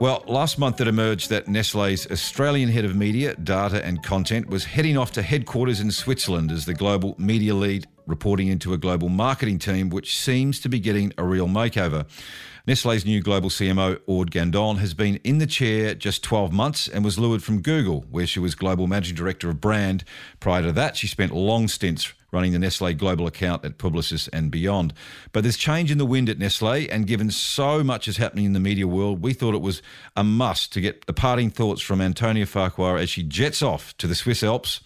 Well, last month it emerged that Nestle's Australian head of media, data, and content was heading off to headquarters in Switzerland as the global media lead, reporting into a global marketing team, which seems to be getting a real makeover. Nestle's new global CMO, Aude Gandon, has been in the chair just 12 months and was lured from Google, where she was global managing director of brand. Prior to that, she spent long stints running the Nestle global account at Publicis and beyond. But there's change in the wind at Nestle, and given so much is happening in the media world, we thought it was a must to get the parting thoughts from Antonia Farquhar as she jets off to the Swiss Alps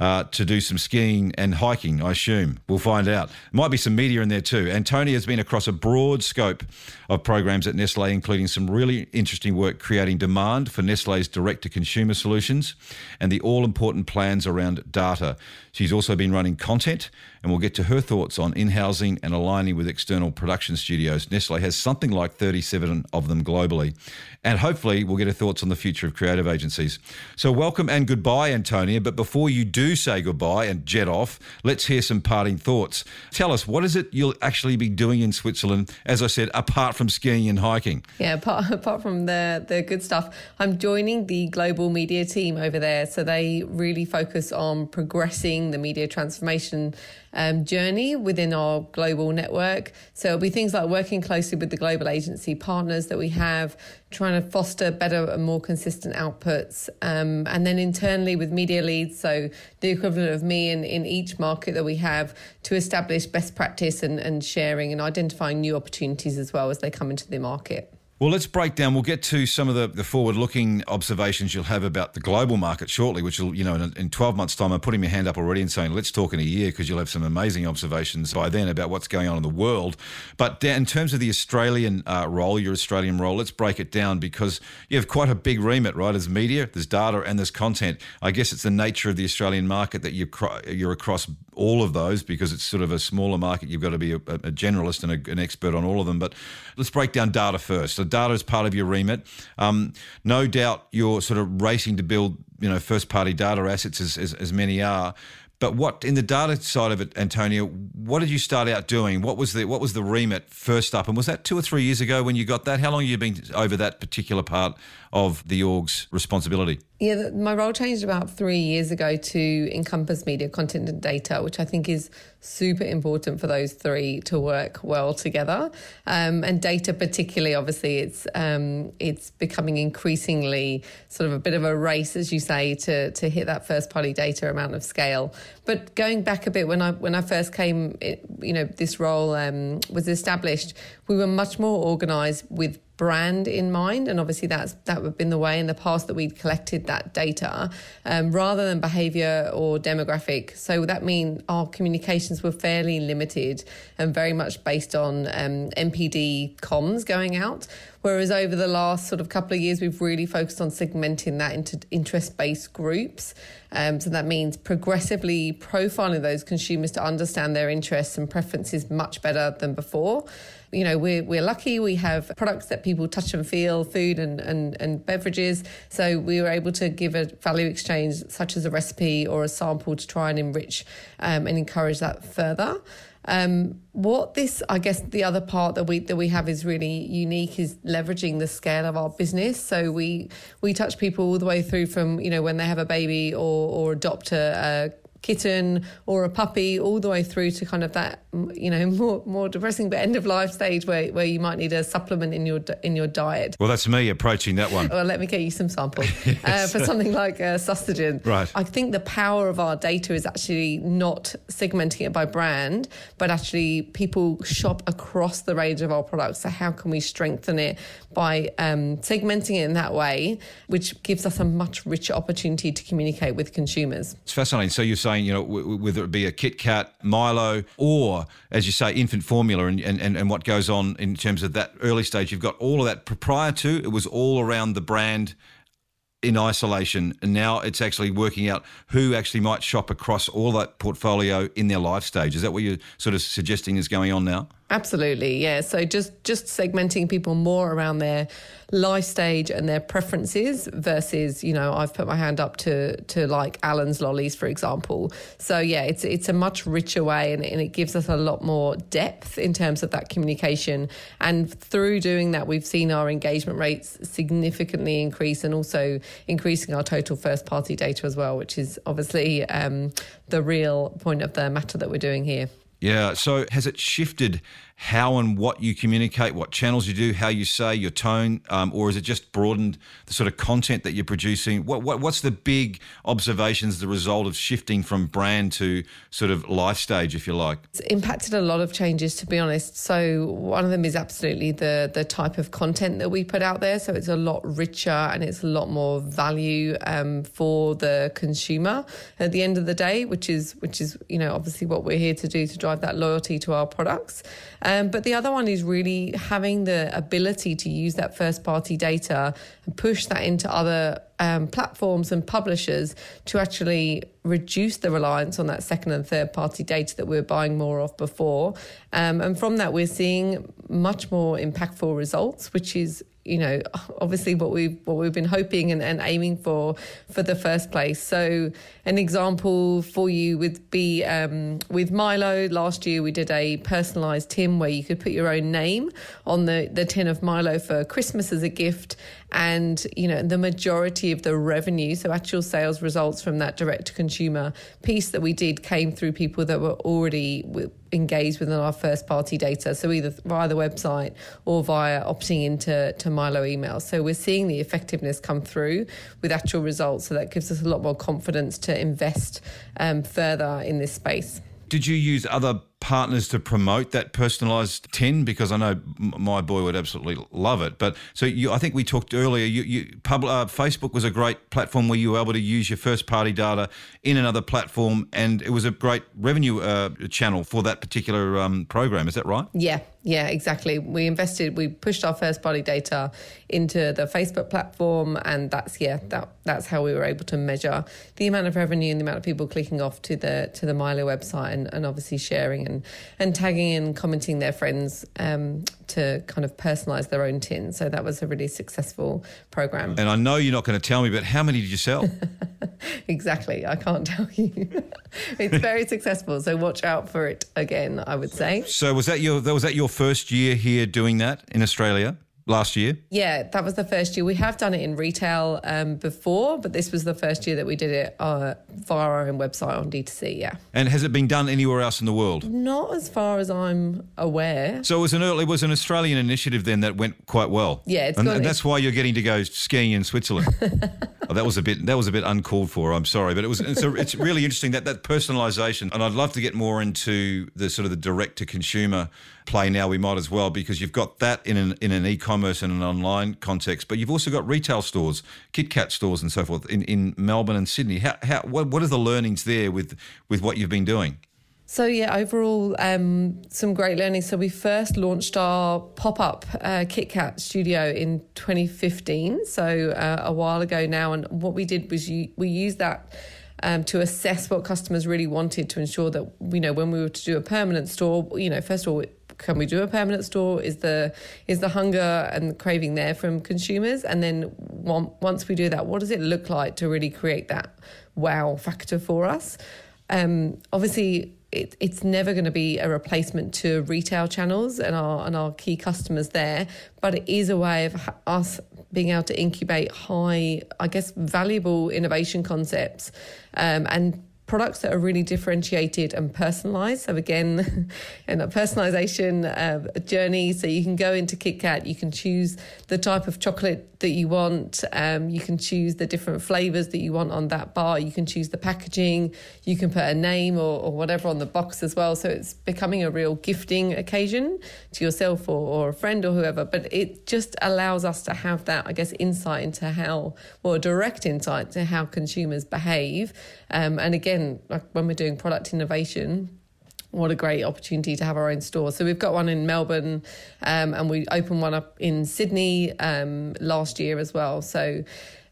uh, to do some skiing and hiking, I assume. We'll find out. Might be some media in there too. Antonia has been across a broad scope of programs at Nestle, including some really interesting work creating demand for Nestle's direct to consumer solutions and the all important plans around data. She's also been running content, and we'll get to her thoughts on in housing and aligning with external production studios. Nestle has something like 37 of them globally. And hopefully, we'll get her thoughts on the future of creative agencies. So, welcome and goodbye, Antonia. But before you do say goodbye and jet off, let's hear some parting thoughts. Tell us, what is it you'll actually be doing in Switzerland, as I said, apart from skiing and hiking? Yeah, apart, apart from the, the good stuff, I'm joining the global media team over there. So, they really focus on progressing the media transformation um, journey within our global network. So it'll be things like working closely with the global agency partners that we have, trying to foster better and more consistent outputs, um, and then internally with media leads, so the equivalent of me in, in each market that we have, to establish best practice and, and sharing and identifying new opportunities as well as they come into the market. Well, let's break down. We'll get to some of the, the forward-looking observations you'll have about the global market shortly, which will, you know, in, in 12 months' time, I'm putting my hand up already and saying, let's talk in a year because you'll have some amazing observations by then about what's going on in the world. But in terms of the Australian uh, role, your Australian role, let's break it down because you have quite a big remit, right? There's media, there's data, and there's content. I guess it's the nature of the Australian market that you're, you're across all of those because it's sort of a smaller market. You've got to be a, a generalist and a, an expert on all of them. But let's break down data first. So data is part of your remit. Um, no doubt you're sort of racing to build, you know, first party data assets as, as, as many are. But what in the data side of it, Antonia? What did you start out doing? What was the what was the remit first up? And was that two or three years ago when you got that? How long have you been over that particular part of the org's responsibility? Yeah, my role changed about three years ago to encompass media content and data, which I think is super important for those three to work well together. Um, and data, particularly, obviously, it's um, it's becoming increasingly sort of a bit of a race, as you say, to to hit that first party data amount of scale. But going back a bit, when I when I first came, it, you know, this role um, was established, we were much more organised with brand in mind and obviously that's that would been the way in the past that we'd collected that data um, rather than behavior or demographic. So that mean our communications were fairly limited and very much based on um, NPD comms going out. Whereas over the last sort of couple of years we've really focused on segmenting that into interest-based groups. Um, so that means progressively profiling those consumers to understand their interests and preferences much better than before you know, we're, we're lucky we have products that people touch and feel, food and, and, and beverages. So we were able to give a value exchange such as a recipe or a sample to try and enrich um, and encourage that further. Um, what this, I guess, the other part that we that we have is really unique is leveraging the scale of our business. So we we touch people all the way through from you know when they have a baby or or adopt a, a kitten or a puppy all the way through to kind of that you know more more depressing but end of life stage where, where you might need a supplement in your in your diet. Well that's me approaching that one. Well let me get you some samples yes. uh, for something like uh, sustagen. Right. I think the power of our data is actually not segmenting it by brand but actually people shop across the range of our products. So how can we strengthen it by um, segmenting it in that way which gives us a much richer opportunity to communicate with consumers? It's fascinating. So you're saying, you know, whether it be a Kit Kat, Milo, or as you say, infant formula, and, and, and what goes on in terms of that early stage, you've got all of that prior to it was all around the brand in isolation. And now it's actually working out who actually might shop across all that portfolio in their life stage. Is that what you're sort of suggesting is going on now? Absolutely, yeah. So just just segmenting people more around their life stage and their preferences versus, you know, I've put my hand up to to like Allen's lollies, for example. So yeah, it's it's a much richer way and, and it gives us a lot more depth in terms of that communication. And through doing that, we've seen our engagement rates significantly increase and also increasing our total first party data as well, which is obviously um, the real point of the matter that we're doing here. Yeah. So has it shifted how and what you communicate, what channels you do, how you say, your tone, um, or is it just broadened the sort of content that you're producing? What, what, what's the big observations, the result of shifting from brand to sort of life stage, if you like? It's impacted a lot of changes, to be honest. So one of them is absolutely the the type of content that we put out there. So it's a lot richer and it's a lot more value um, for the consumer at the end of the day, which is which is you know obviously what we're here to do to drive that loyalty to our products. But the other one is really having the ability to use that first party data and push that into other um, platforms and publishers to actually reduce the reliance on that second and third party data that we are buying more of before. Um, and from that, we're seeing much more impactful results, which is you know, obviously what we've what we've been hoping and, and aiming for for the first place. So an example for you would be um, with Milo. Last year we did a personalised tin where you could put your own name on the the tin of Milo for Christmas as a gift, and you know the majority of the revenue, so actual sales results from that direct to consumer piece that we did came through people that were already engaged within our first party data. So either via the website or via opting into to Milo emails. So we're seeing the effectiveness come through with actual results. So that gives us a lot more confidence to invest um, further in this space. Did you use other partners to promote that personalized tin because I know my boy would absolutely love it. But so you, I think we talked earlier. You, you pub, uh, Facebook was a great platform where you were able to use your first party data in another platform, and it was a great revenue uh, channel for that particular um, program. Is that right? Yeah, yeah, exactly. We invested, we pushed our first party data into the Facebook platform, and that's yeah, that that's how we were able to measure the amount of revenue and the amount of people clicking off to the to the Milo website and, and obviously sharing and and tagging and commenting their friends um, to kind of personalize their own tin. So that was a really successful program. And I know you're not going to tell me, but how many did you sell? exactly, I can't tell you. it's very successful, so watch out for it again. I would say. So was that your was that your first year here doing that in Australia? last year? Yeah, that was the first year. We have done it in retail um, before, but this was the first year that we did it uh, via our own website on D2C, yeah. And has it been done anywhere else in the world? Not as far as I'm aware. So it was an early, it was an Australian initiative then that went quite well. Yeah, it's and, and that's why you're getting to go skiing in Switzerland. oh, that was a bit that was a bit uncalled for. I'm sorry, but it was it's, a, it's really interesting that that personalisation, and I'd love to get more into the sort of the direct to consumer play now. We might as well because you've got that in an in an e-commerce and an online context, but you've also got retail stores, KitKat stores, and so forth in, in Melbourne and Sydney. How, how what, what are the learnings there with with what you've been doing? So yeah, overall, um, some great learning. So we first launched our pop-up uh, KitKat studio in 2015, so uh, a while ago now. And what we did was you, we used that um, to assess what customers really wanted to ensure that you know when we were to do a permanent store, you know, first of all, can we do a permanent store? Is the is the hunger and the craving there from consumers? And then once we do that, what does it look like to really create that wow factor for us? Um, obviously it, it's never going to be a replacement to retail channels and our and our key customers there, but it is a way of us being able to incubate high, I guess, valuable innovation concepts um, and products that are really differentiated and personalized. So again, in a personalization uh, journey, so you can go into KitKat, you can choose the type of chocolate that you want, um, you can choose the different flavors that you want on that bar, you can choose the packaging, you can put a name or, or whatever on the box as well. So it's becoming a real gifting occasion to yourself or, or a friend or whoever. But it just allows us to have that, I guess, insight into how, or direct insight to how consumers behave. Um, and again, again, like when we're doing product innovation, what a great opportunity to have our own store. So we've got one in Melbourne, um, and we opened one up in Sydney um, last year as well. So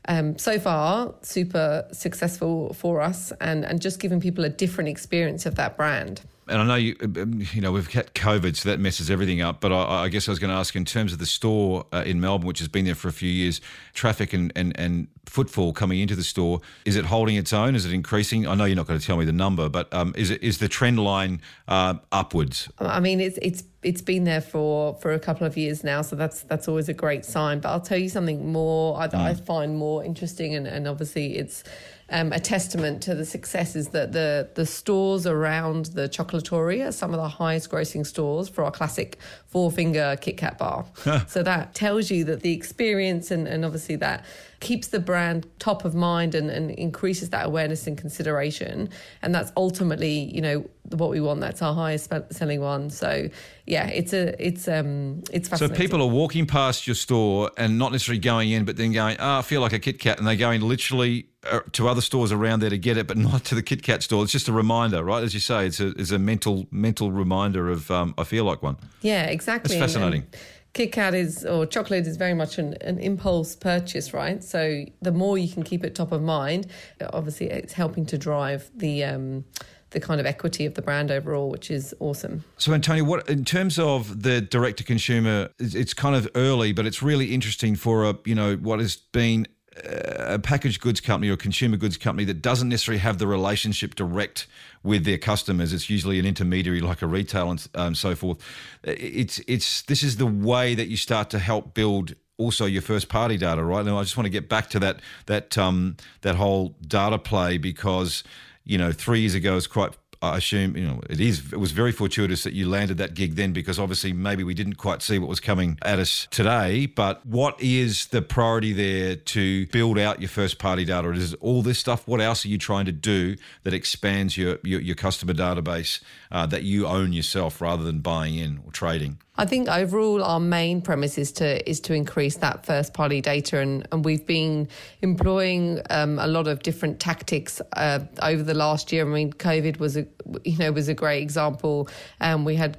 um, so far super successful for us and, and just giving people a different experience of that brand and I know you, um, you know, we've had COVID, so that messes everything up. But I, I guess I was going to ask, in terms of the store uh, in Melbourne, which has been there for a few years, traffic and, and, and footfall coming into the store, is it holding its own? Is it increasing? I know you're not going to tell me the number, but um, is it is the trend line uh, upwards? I mean, it's it's it's been there for for a couple of years now, so that's that's always a great sign. But I'll tell you something more I, mm. I find more interesting, and, and obviously it's um, a testament to the success is that the the stores around the Chocolatory are some of the highest grossing stores for our classic four finger Kit Kat bar. so that tells you that the experience and, and obviously that keeps the brand top of mind and, and increases that awareness and consideration. And that's ultimately, you know, what we want. That's our highest selling one. So yeah, it's a it's um it's fascinating. So people are walking past your store and not necessarily going in, but then going, oh, I feel like a Kit Kat, and they're going literally uh, to other stores around there to get it, but not to the Kit Kat store. It's just a reminder, right? As you say, it's a it's a mental mental reminder of um, I feel like one. Yeah, exactly. It's fascinating. And, and Kit Kat is, or chocolate is very much an, an, impulse purchase, right? So the more you can keep it top of mind, obviously it's helping to drive the um, the kind of equity of the brand overall, which is awesome. So, Antonia, what in terms of the direct to consumer, it's kind of early, but it's really interesting for a you know what has been a packaged goods company or consumer goods company that doesn't necessarily have the relationship direct with their customers. It's usually an intermediary like a retail and um, so forth. It's it's this is the way that you start to help build also your first party data, right? And I just want to get back to that that um, that whole data play because you know three years ago was quite I assume you know it is. It was very fortuitous that you landed that gig then, because obviously maybe we didn't quite see what was coming at us today. But what is the priority there to build out your first party data? Is all this stuff? What else are you trying to do that expands your your, your customer database uh, that you own yourself rather than buying in or trading? I think overall our main premise is to is to increase that first party data, and, and we've been employing um, a lot of different tactics uh, over the last year. I mean, COVID was a you know was a great example, um, we had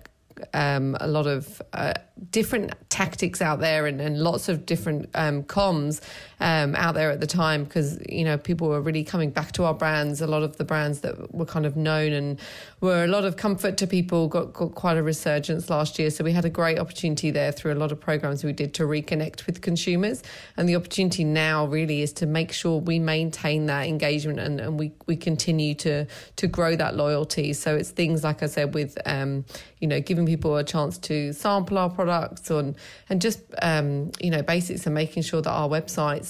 um, a lot of uh, different tactics out there and, and lots of different um, comms um, out there at the time because you know people were really coming back to our brands. A lot of the brands that were kind of known and were a lot of comfort to people got, got quite a resurgence last year. So we had a great opportunity there through a lot of programs we did to reconnect with consumers. And the opportunity now really is to make sure we maintain that engagement and, and we, we continue to to grow that loyalty. So it's things like I said with um, you know giving people a chance to sample our products and and just um, you know basics and making sure that our websites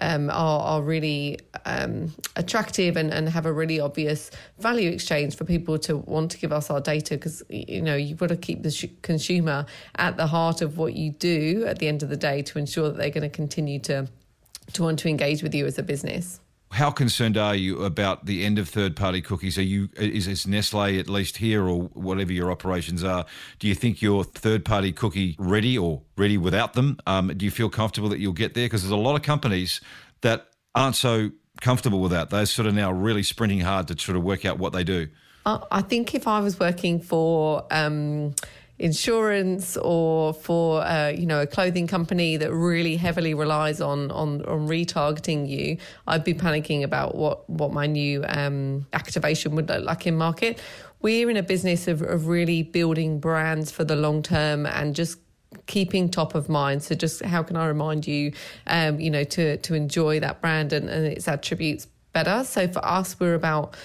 um, are, are really um, attractive and, and have a really obvious value exchange for people to want to give us our data because you know you've got to keep the sh- consumer at the heart of what you do at the end of the day to ensure that they're going to continue to to want to engage with you as a business. How concerned are you about the end of third-party cookies? Are you is, is Nestle at least here, or whatever your operations are? Do you think your third-party cookie ready or ready without them? Um, do you feel comfortable that you'll get there? Because there's a lot of companies that aren't so comfortable with that. They're sort of now really sprinting hard to sort of work out what they do. I think if I was working for um, insurance or for uh, you know a clothing company that really heavily relies on on, on retargeting you, I'd be panicking about what what my new um, activation would look like in market. We're in a business of, of really building brands for the long term and just keeping top of mind. So just how can I remind you, um, you know, to to enjoy that brand and, and its attributes better. So for us, we're about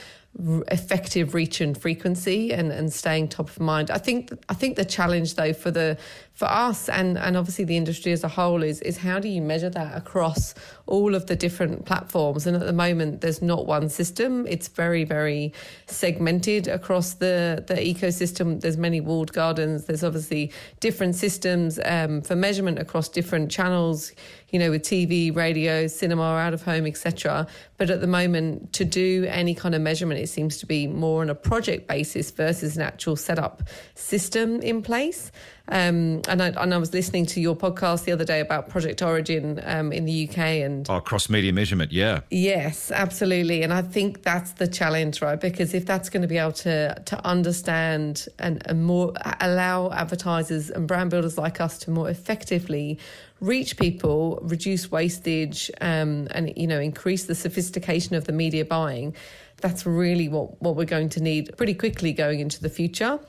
effective reach and frequency and, and staying top of mind. I think I think the challenge though for the for us and, and obviously the industry as a whole is is how do you measure that across all of the different platforms? And at the moment there's not one system. It's very, very segmented across the, the ecosystem. There's many walled gardens. There's obviously different systems um, for measurement across different channels, you know, with TV, radio, cinema, out of home, etc. But at the moment to do any kind of measurement it seems to be more on a project basis versus an actual setup system in place. Um, and, I, and I was listening to your podcast the other day about Project Origin um, in the UK and oh, cross media measurement, yeah. Yes, absolutely. And I think that's the challenge, right? Because if that's going to be able to to understand and, and more allow advertisers and brand builders like us to more effectively reach people, reduce wastage, um, and you know increase the sophistication of the media buying. That's really what what we're going to need pretty quickly going into the future.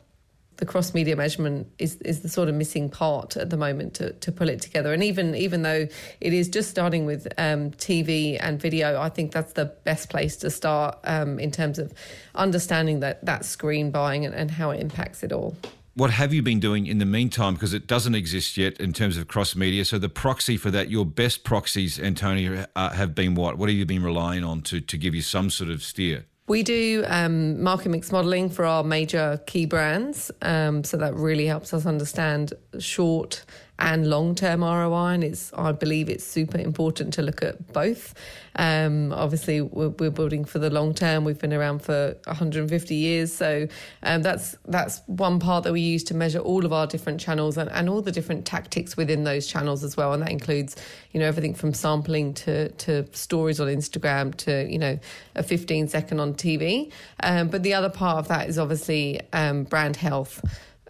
The cross media measurement is, is the sort of missing part at the moment to, to pull it together. And even even though it is just starting with um, TV and video, I think that's the best place to start um, in terms of understanding that that screen buying and, and how it impacts it all what have you been doing in the meantime? Because it doesn't exist yet in terms of cross media. So the proxy for that, your best proxies, Antonia, uh, have been what? What have you been relying on to to give you some sort of steer? We do um, market mix modeling for our major key brands. Um, so that really helps us understand short and long term ROI. And it's, I believe it's super important to look at both. Um, obviously, we're, we're, building for the long term. We've been around for 150 years, so um, that's that's one part that we use to measure all of our different channels and, and all the different tactics within those channels as well. And that includes, you know, everything from sampling to to stories on Instagram to you know a 15 second on TV. Um, but the other part of that is obviously um, brand health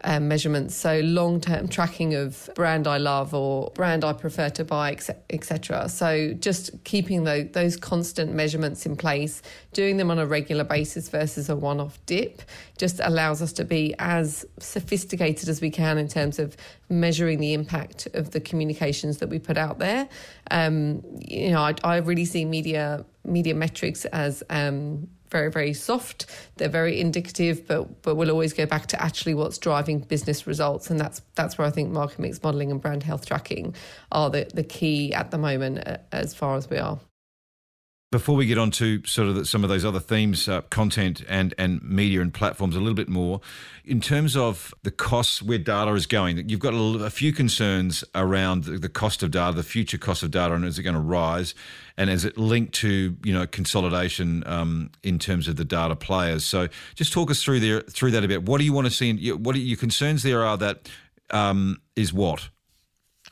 um, measurements. So long term tracking of brand I love or brand I prefer to buy, etc. So just keeping the, those constant measurements in place, doing them on a regular basis versus a one off dip, just allows us to be as sophisticated as we can in terms of measuring the impact of the communications that we put out there. Um, you know, I, I really see media media metrics as um, very very soft. They're very indicative but but we'll always go back to actually what's driving business results. And that's that's where i think market mix modeling and brand health tracking are the, the key at the moment uh, as far as we are before we get on to sort of the, some of those other themes, uh, content and and media and platforms a little bit more, in terms of the costs where data is going, you've got a, a few concerns around the, the, cost of data, the future cost of data, and is it going to rise, and is it linked to you know consolidation um, in terms of the data players? So just talk us through there through that a bit. What do you want to see? In, what are your concerns there are that um, is what?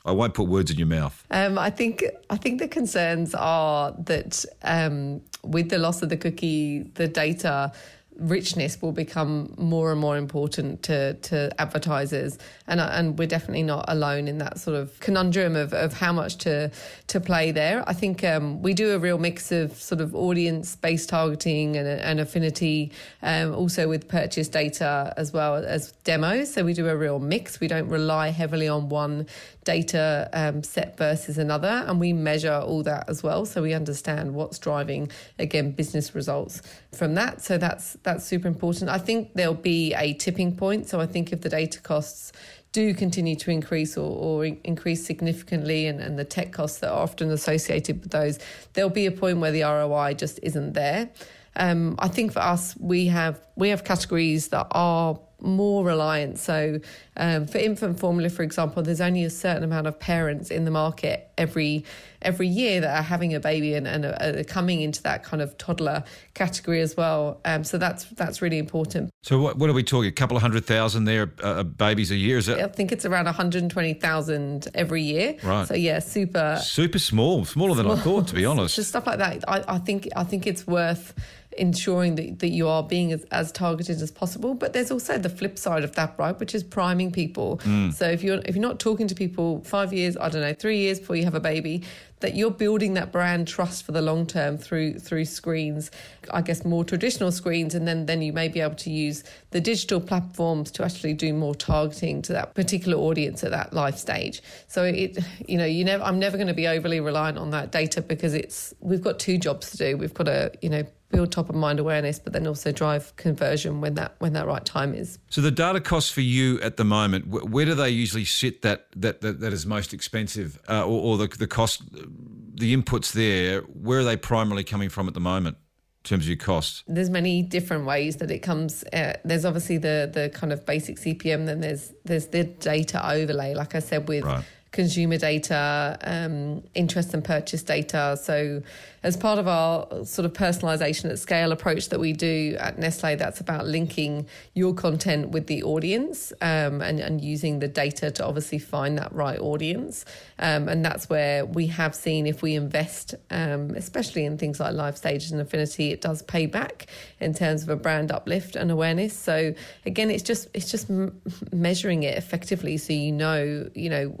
I won't put words in your mouth. Um, I think I think the concerns are that um, with the loss of the cookie, the data richness will become more and more important to, to advertisers. And and we're definitely not alone in that sort of conundrum of, of how much to to play there. I think um, we do a real mix of sort of audience based targeting and, and affinity um, also with purchase data as well as demos. So we do a real mix. We don't rely heavily on one data um, set versus another and we measure all that as well so we understand what's driving again business results from that so that's that's super important. I think there'll be a tipping point. So I think if the data costs do continue to increase or, or increase significantly and, and the tech costs that are often associated with those, there'll be a point where the ROI just isn't there. Um, I think for us, we have we have categories that are more reliant. So, um, for infant formula, for example, there's only a certain amount of parents in the market every every year that are having a baby and, and are, are coming into that kind of toddler category as well. Um, so that's that's really important. So what, what are we talking? A couple of hundred thousand there uh, uh babies a year? Is it? I think it's around 120,000 every year. Right. So yeah, super super small, smaller than small. I thought, to be honest. Just stuff like that. I, I think I think it's worth ensuring that, that you are being as, as targeted as possible. But there's also the flip side of that, right? Which is priming people. Mm. So if you're if you're not talking to people five years, I don't know, three years before you have a baby, that you're building that brand trust for the long term through through screens, I guess more traditional screens, and then then you may be able to use the digital platforms to actually do more targeting to that particular audience at that life stage. So it, you know, you never, I'm never going to be overly reliant on that data because it's we've got two jobs to do. We've got to, you know, build top of mind awareness, but then also drive conversion when that when that right time is. So the data costs for you at the moment, where do they usually sit that that that, that is most expensive, uh, or, or, the the cost, the inputs there? Where are they primarily coming from at the moment? In terms of your costs, there's many different ways that it comes. Uh, there's obviously the the kind of basic CPM. Then there's there's the data overlay, like I said, with right consumer data, um, interest and purchase data. So as part of our sort of personalization at scale approach that we do at Nestle, that's about linking your content with the audience um, and, and using the data to obviously find that right audience. Um, and that's where we have seen if we invest, um, especially in things like live stages and affinity, it does pay back in terms of a brand uplift and awareness. So again, it's just it's just m- measuring it effectively, so you know you know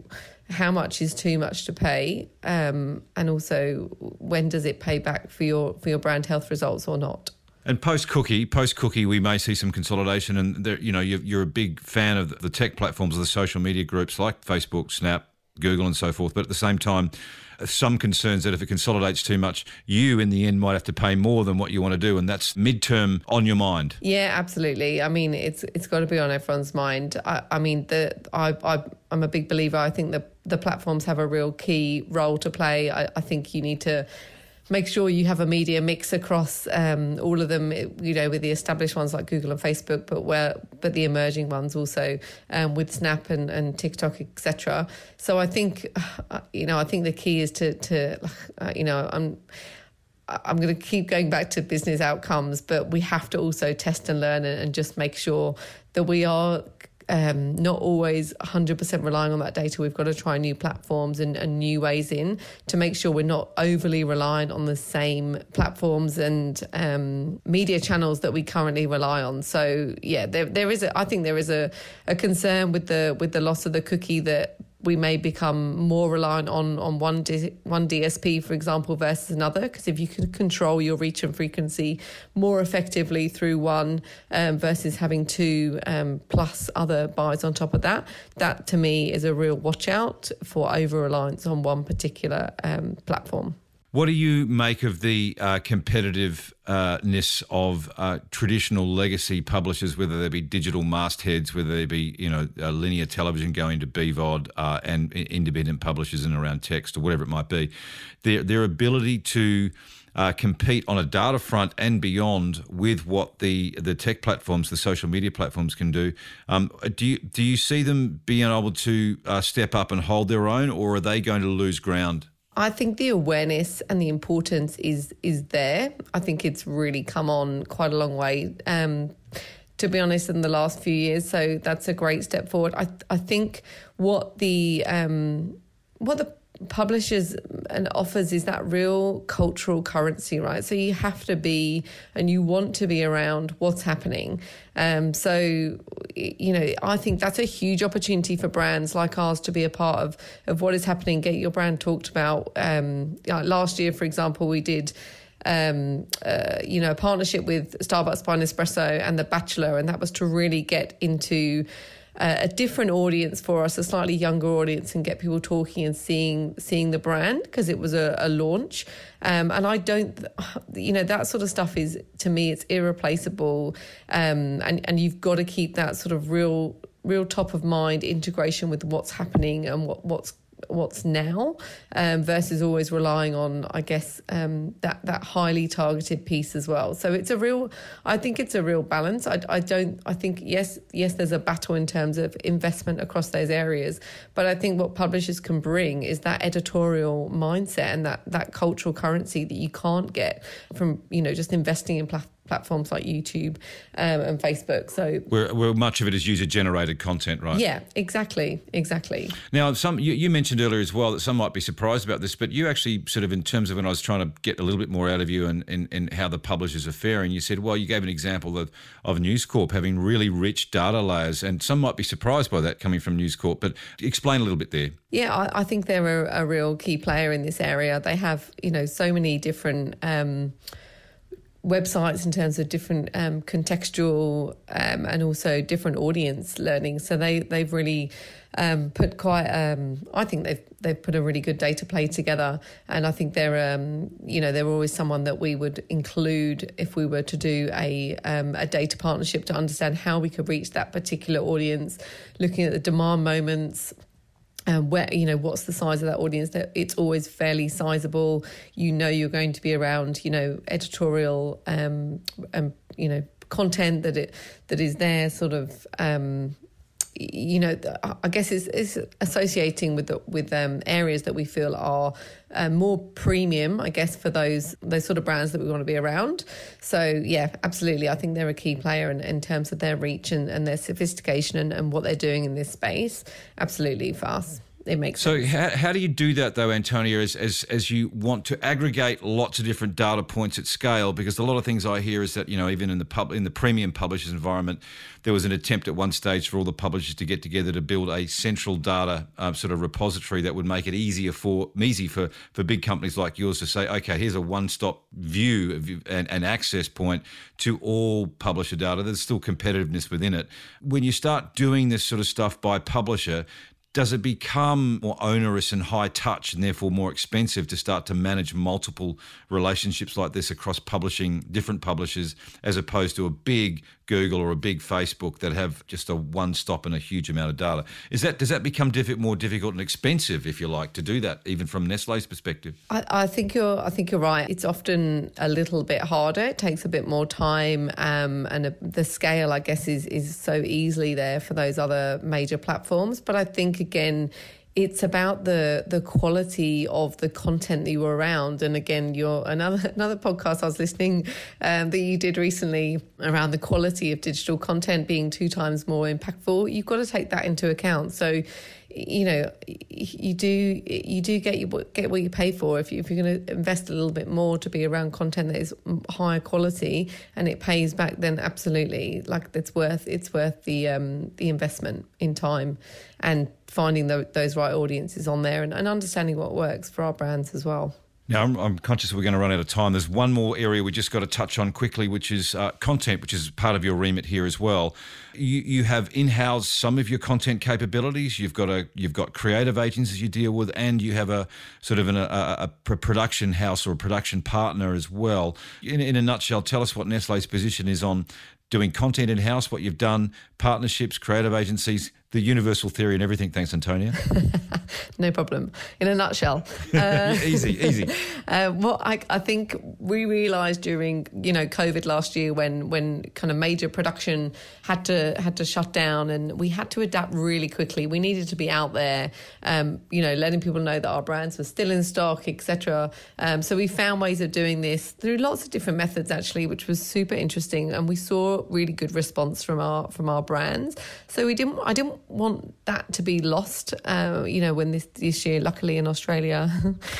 how much is too much to pay, um, and also when does it pay back for your for your brand health results or not. And post cookie, post cookie, we may see some consolidation. And there, you know, you're, you're, a big fan of the tech platforms of the social media groups like Facebook, Snap, Google, and so forth. But at the same time, some concerns that if it consolidates too much, you in the end might have to pay more than what you want to do, and that's midterm on your mind. Yeah, absolutely. I mean, it's it's got to be on everyone's mind. I, I mean, the I, I I'm a big believer. I think the the platforms have a real key role to play. I, I think you need to make sure you have a media mix across um, all of them. You know, with the established ones like Google and Facebook, but where but the emerging ones also um, with Snap and, and TikTok, etc. So I think, uh, you know, I think the key is to to uh, you know I'm. I'm going to keep going back to business outcomes, but we have to also test and learn and, and just make sure that we are um, not always 100% relying on that data. We've got to try new platforms and, and, new ways in to make sure we're not overly reliant on the same platforms and um, media channels that we currently rely on. So yeah, there, there is a, I think there is a, a concern with the with the loss of the cookie that we may become more reliant on on one D, one DSP, for example, versus another. Because if you can control your reach and frequency more effectively through one um, versus having two um, plus other buys on top of that, that to me is a real watch out for over reliance on one particular um, platform. What do you make of the uh, competitiveness of uh, traditional legacy publishers, whether they be digital mastheads, whether they be you know uh, linear television going to BVOD, uh, and independent publishers in around text or whatever it might be, their their ability to uh, compete on a data front and beyond with what the the tech platforms, the social media platforms can do. Um, do you do you see them being able to uh, step up and hold their own, or are they going to lose ground? I think the awareness and the importance is is there. I think it's really come on quite a long way. Um, to be honest, in the last few years, so that's a great step forward. I I think what the um, what the publishers and offers is that real cultural currency, right? So you have to be and you want to be around what's happening. Um, so, you know, I think that's a huge opportunity for brands like ours to be a part of of what is happening. Get your brand talked about. Um, last year, for example, we did. Um, uh, you know, a partnership with Starbucks by Nespresso and The Bachelor, and that was to really get into a different audience for us, a slightly younger audience, and get people talking and seeing seeing the brand because it was a, a launch. Um, and I don't, you know, that sort of stuff is to me it's irreplaceable, um, and and you've got to keep that sort of real real top of mind integration with what's happening and what what's what's now um, versus always relying on I guess um, that that highly targeted piece as well. So it's a real I think it's a real balance. I, I don't I think yes yes there's a battle in terms of investment across those areas but I think what publishers can bring is that editorial mindset and that that cultural currency that you can't get from you know just investing in platforms platforms like YouTube um, and Facebook. So where, where, much of it is user generated content, right? Yeah, exactly, exactly. Now, some you, you, mentioned earlier as well that some might be surprised about this, but you actually sort of in terms of when I was trying to get a little bit more out of you and, and, and how the publishers are faring, you said, well, you gave an example of, of News Corp having really rich data layers, and some might be surprised by that coming from News Corp, but explain a little bit there. Yeah, I, I think they're a, a, real key player in this area. They have, you know, so many different. Um, websites in terms of different um, contextual um, and also different audience learning. So they they've really um, put quite. Um, I think they've they've put a really good data play together, and I think they're um, you know they're always someone that we would include if we were to do a um, a data partnership to understand how we could reach that particular audience, looking at the demand moments um, where you know what's the size of that audience? That it's always fairly sizable. You know you're going to be around you know editorial um, um you know content that it that is there sort of um you know, I guess it's, it's associating with the, with um, areas that we feel are uh, more premium, I guess, for those those sort of brands that we want to be around. So yeah, absolutely, I think they're a key player in, in terms of their reach and, and their sophistication and, and what they're doing in this space. Absolutely for us it makes so sense. how, how do you do that though antonia as, as as you want to aggregate lots of different data points at scale? Because a lot of things i hear is that you know even in the pub in the premium publishers environment there was an attempt at one stage for all the publishers to get together to build a central data um, sort of repository that would make it easier for easy for for big companies like yours to say okay here's a one-stop view of, and, and access point to all publisher data. There's still competitiveness within it. When you start doing this sort of stuff by publisher does it become more onerous and high touch and therefore more expensive to start to manage multiple relationships like this across publishing different publishers as opposed to a big Google or a big Facebook that have just a one stop and a huge amount of data. Is that does that become diffi- more difficult and expensive, if you like, to do that, even from Nestle's perspective? I, I think you're I think you're right. It's often a little bit harder. It takes a bit more time, um, and a, the scale, I guess, is is so easily there for those other major platforms. But I think again it's about the the quality of the content that you were around. And again, your another another podcast I was listening um, that you did recently around the quality of digital content being two times more impactful. You've got to take that into account. So you know you do you do get you get what you pay for if, you, if you're going to invest a little bit more to be around content that is higher quality and it pays back then absolutely like it's worth it's worth the um the investment in time and finding the, those right audiences on there and, and understanding what works for our brands as well now, I'm, I'm, conscious we're going to run out of time. There's one more area we just got to touch on quickly, which is uh, content, which is part of your remit here as well. You, you have in-house some of your content capabilities. You've got a you've got creative agencies you deal with, and you have a sort of an, a, a, production house or a production partner as well. In, in a nutshell, tell us what Nestle's position is on doing content in house, what you've done, partnerships, creative agencies, the universal theory and everything. Thanks, Antonia. no problem. In a nutshell, uh, easy, easy. Uh, well, I, I think we realised during you know COVID last year when when kind of major production had to had to shut down and we had to adapt really quickly. We needed to be out there, um, you know, letting people know that our brands were still in stock, etc. Um, so we found ways of doing this through lots of different methods actually, which was super interesting, and we saw really good response from our from our brands. So we didn't. I didn't want that to be lost. Uh, you know, when this this year, luckily in Australia,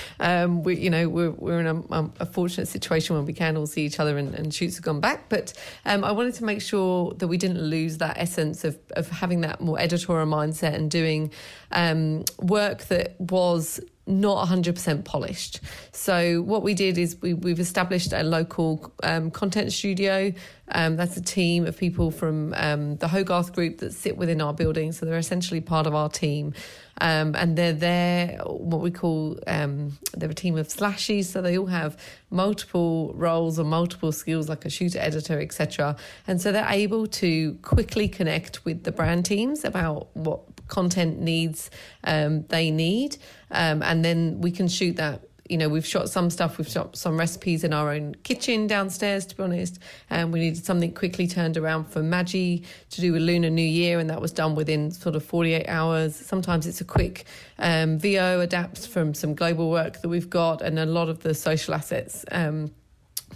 um, we you know we're we're in a, a, fortunate situation when we can all see each other and, and shoots have gone back. But um, I wanted to make sure that we didn't lose that essence of of having that more editorial mindset and doing um, work that was not 100% polished. So what we did is we, we've established a local um, content studio. Um, that's a team of people from um, the Hogarth group that sit within our building. So they're essentially part of our team. Um, and they're there, what we call, um, they're a team of slashies. So they all have multiple roles and multiple skills like a shooter, editor, etc. And so they're able to quickly connect with the brand teams about what content needs um, they need. Um, and then we can shoot that you know, we've shot some stuff, we've shot some recipes in our own kitchen downstairs, to be honest. And we needed something quickly turned around for Maggi to do with Lunar New Year, and that was done within sort of 48 hours. Sometimes it's a quick um, VO adapts from some global work that we've got, and a lot of the social assets. Um,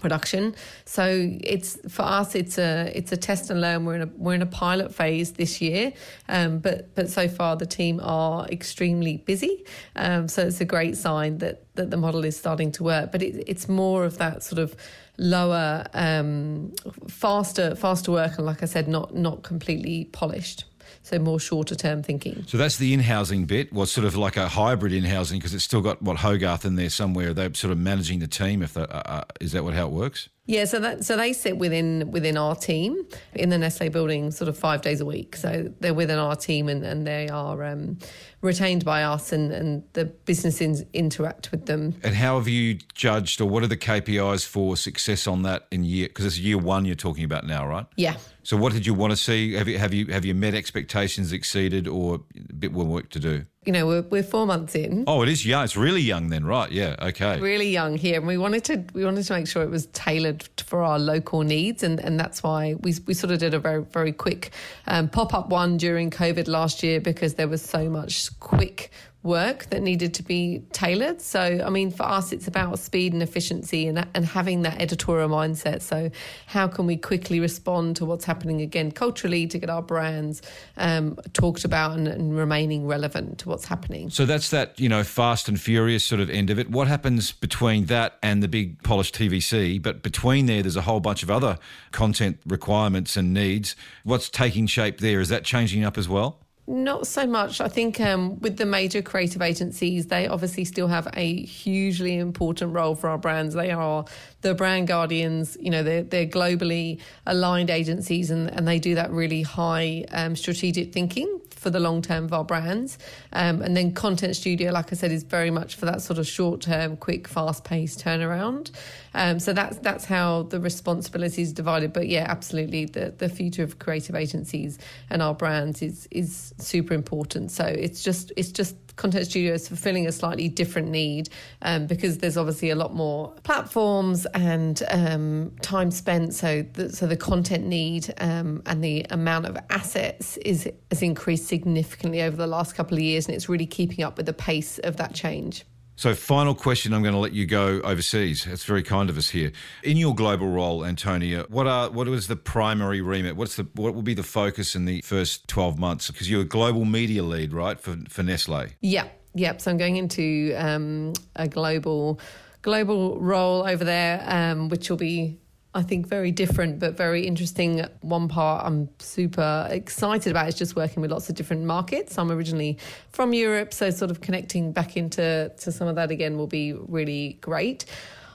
production. So it's for us, it's a it's a test and learn. We're in a we're in a pilot phase this year, um, but but so far the team are extremely busy. Um, so it's a great sign that that the model is starting to work. But it, it's more of that sort of lower, um, faster faster work, and like I said, not not completely polished so more shorter term thinking. So that's the in housing bit. Was sort of like a hybrid in housing because it's still got what Hogarth in there somewhere. They're sort of managing the team. If uh, uh, is that what how it works? Yeah, so that so they sit within within our team in the Nestle building, sort of five days a week. So they're within our team, and, and they are um, retained by us, and, and the businesses interact with them. And how have you judged, or what are the KPIs for success on that in year? Because it's year one you're talking about now, right? Yeah. So what did you want to see? Have you have you have you met expectations, exceeded, or a bit more work to do? You know, we're, we're four months in. Oh, it is young. It's really young then, right? Yeah. Okay. Really young here, and we wanted to we wanted to make sure it was tailored for our local needs, and, and that's why we we sort of did a very very quick um, pop up one during COVID last year because there was so much quick work that needed to be tailored. So, I mean, for us, it's about speed and efficiency and, and having that editorial mindset. So, how can we quickly respond to what's happening again culturally to get our brands um, talked about and, and, remaining relevant to what's happening? So, that's that, you know, fast and furious sort of end of it. What happens between that and the big polished TVC? But between there, there's a whole bunch of other content requirements and needs. What's taking shape there? Is that changing up as well? Not so much. I think um, with the major creative agencies, they obviously still have a hugely important role for our brands. They are the brand guardians. You know, they're, they're globally aligned agencies, and, and they do that really high um, strategic thinking for the long term of our brands. Um, and then Content Studio, like I said, is very much for that sort of short term, quick, fast paced turnaround. Um, so that's that's how the responsibility is divided. But yeah, absolutely, the the future of creative agencies and our brands is is super important. So it's just it's just Content Studio is fulfilling a slightly different need um, because there's obviously a lot more platforms and um, time spent. So the, so the content need um, and the amount of assets is has increased significantly over the last couple of years, and it's really keeping up with the pace of that change. So, final question. I'm going to let you go overseas. It's very kind of us here. In your global role, Antonia, what are what was the primary remit? What's the what will be the focus in the first 12 months? Because you're a global media lead, right, for for Nestle. Yeah, yep. So I'm going into um, a global global role over there, um, which will be I think very different but very interesting. One part I'm super excited about is just working with lots of different markets. I'm originally from Europe, so sort of connecting back into to some of that again will be really great.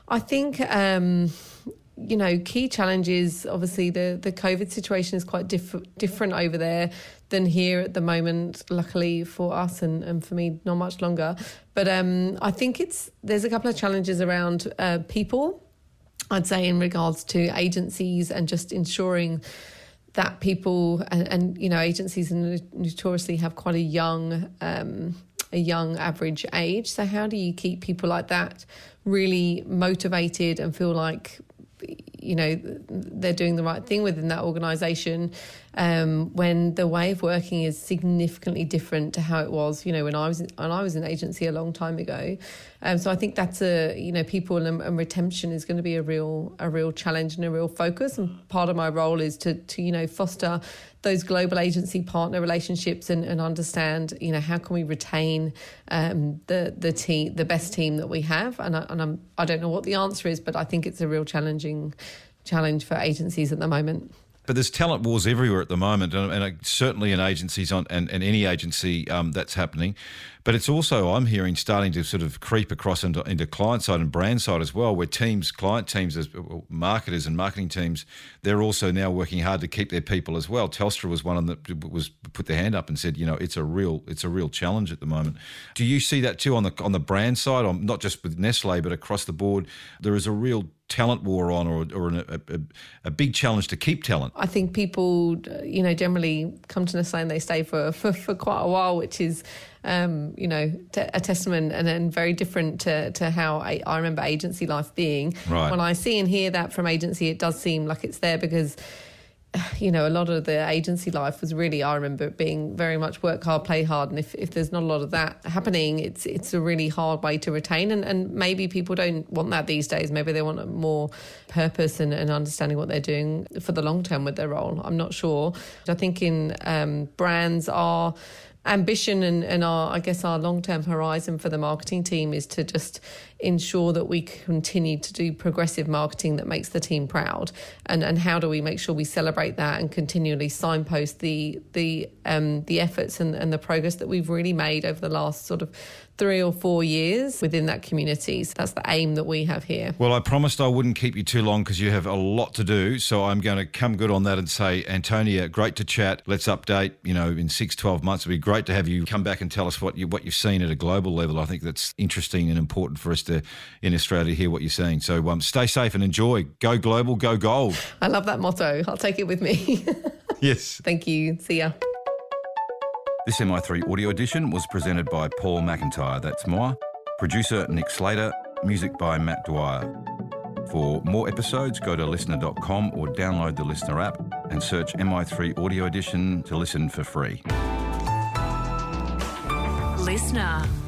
I think um, you know key challenges. Obviously, the the COVID situation is quite diff- different over there than here at the moment. Luckily for us and, and for me, not much longer. But um, I think it's there's a couple of challenges around uh, people I'd say in regards to agencies and just ensuring that people and, and you know agencies notoriously have quite a young um, a young average age. So how do you keep people like that really motivated and feel like you know they're doing the right thing within that organisation um, when the way of working is significantly different to how it was you know when I was when I was in agency a long time ago. Um, so I think that's a you know people and, and, retention is going to be a real a real challenge and a real focus. And part of my role is to to you know foster those global agency partner relationships and, and understand you know how can we retain um, the the team the best team that we have. And I, and I'm I don't know what the answer is but I think it's a real challenging challenge for agencies at the moment. But there's talent wars everywhere at the moment, and, and certainly in agencies on and, and any agency um, that's happening. But it's also I'm hearing starting to sort of creep across into, into client side and brand side as well, where teams, client teams, as marketers and marketing teams, they're also now working hard to keep their people as well. Telstra was one that was put their hand up and said, you know, it's a real it's a real challenge at the moment. Do you see that too on the on the brand side, on not just with Nestle but across the board? There is a real talent war on or, or a, a, a, big challenge to keep talent? I think people, you know, generally come to Nestle and they stay for, for, for quite a while, which is, um, you know, t- a testament and then very different to, to how I, I remember agency life being. Right. When I see and hear that from agency, it does seem like it's there because you know, a lot of the agency life was really, I remember it being very much work hard, play hard. And if, if there's not a lot of that happening, it's it's a really hard way to retain. And, and maybe people don't want that these days. Maybe they want more purpose and, and understanding what they're doing for the long term with their role. I'm not sure. I think in um, brands are ambition and, and our I guess our long term horizon for the marketing team is to just ensure that we continue to do progressive marketing that makes the team proud. And and how do we make sure we celebrate that and continually signpost the the um the efforts and, and the progress that we've really made over the last sort of three or four years within that community. So that's the aim that we have here. Well, I promised I wouldn't keep you too long because you have a lot to do. So I'm going to come good on that and say, Antonia, great to chat. Let's update, you know, in six, 12 months. It'd be great to have you come back and tell us what, you, what you've seen at a global level. I think that's interesting and important for us to, in Australia, to hear what you're seeing. So um, stay safe and enjoy. Go global, go gold. I love that motto. I'll take it with me. yes. Thank you. See ya. This MI3 audio edition was presented by Paul McIntyre, that's more. Producer Nick Slater, music by Matt Dwyer. For more episodes, go to LiSTNR.com or download the LiSTNR app and search MI3 Audio Edition to listen for free. LiSTNR.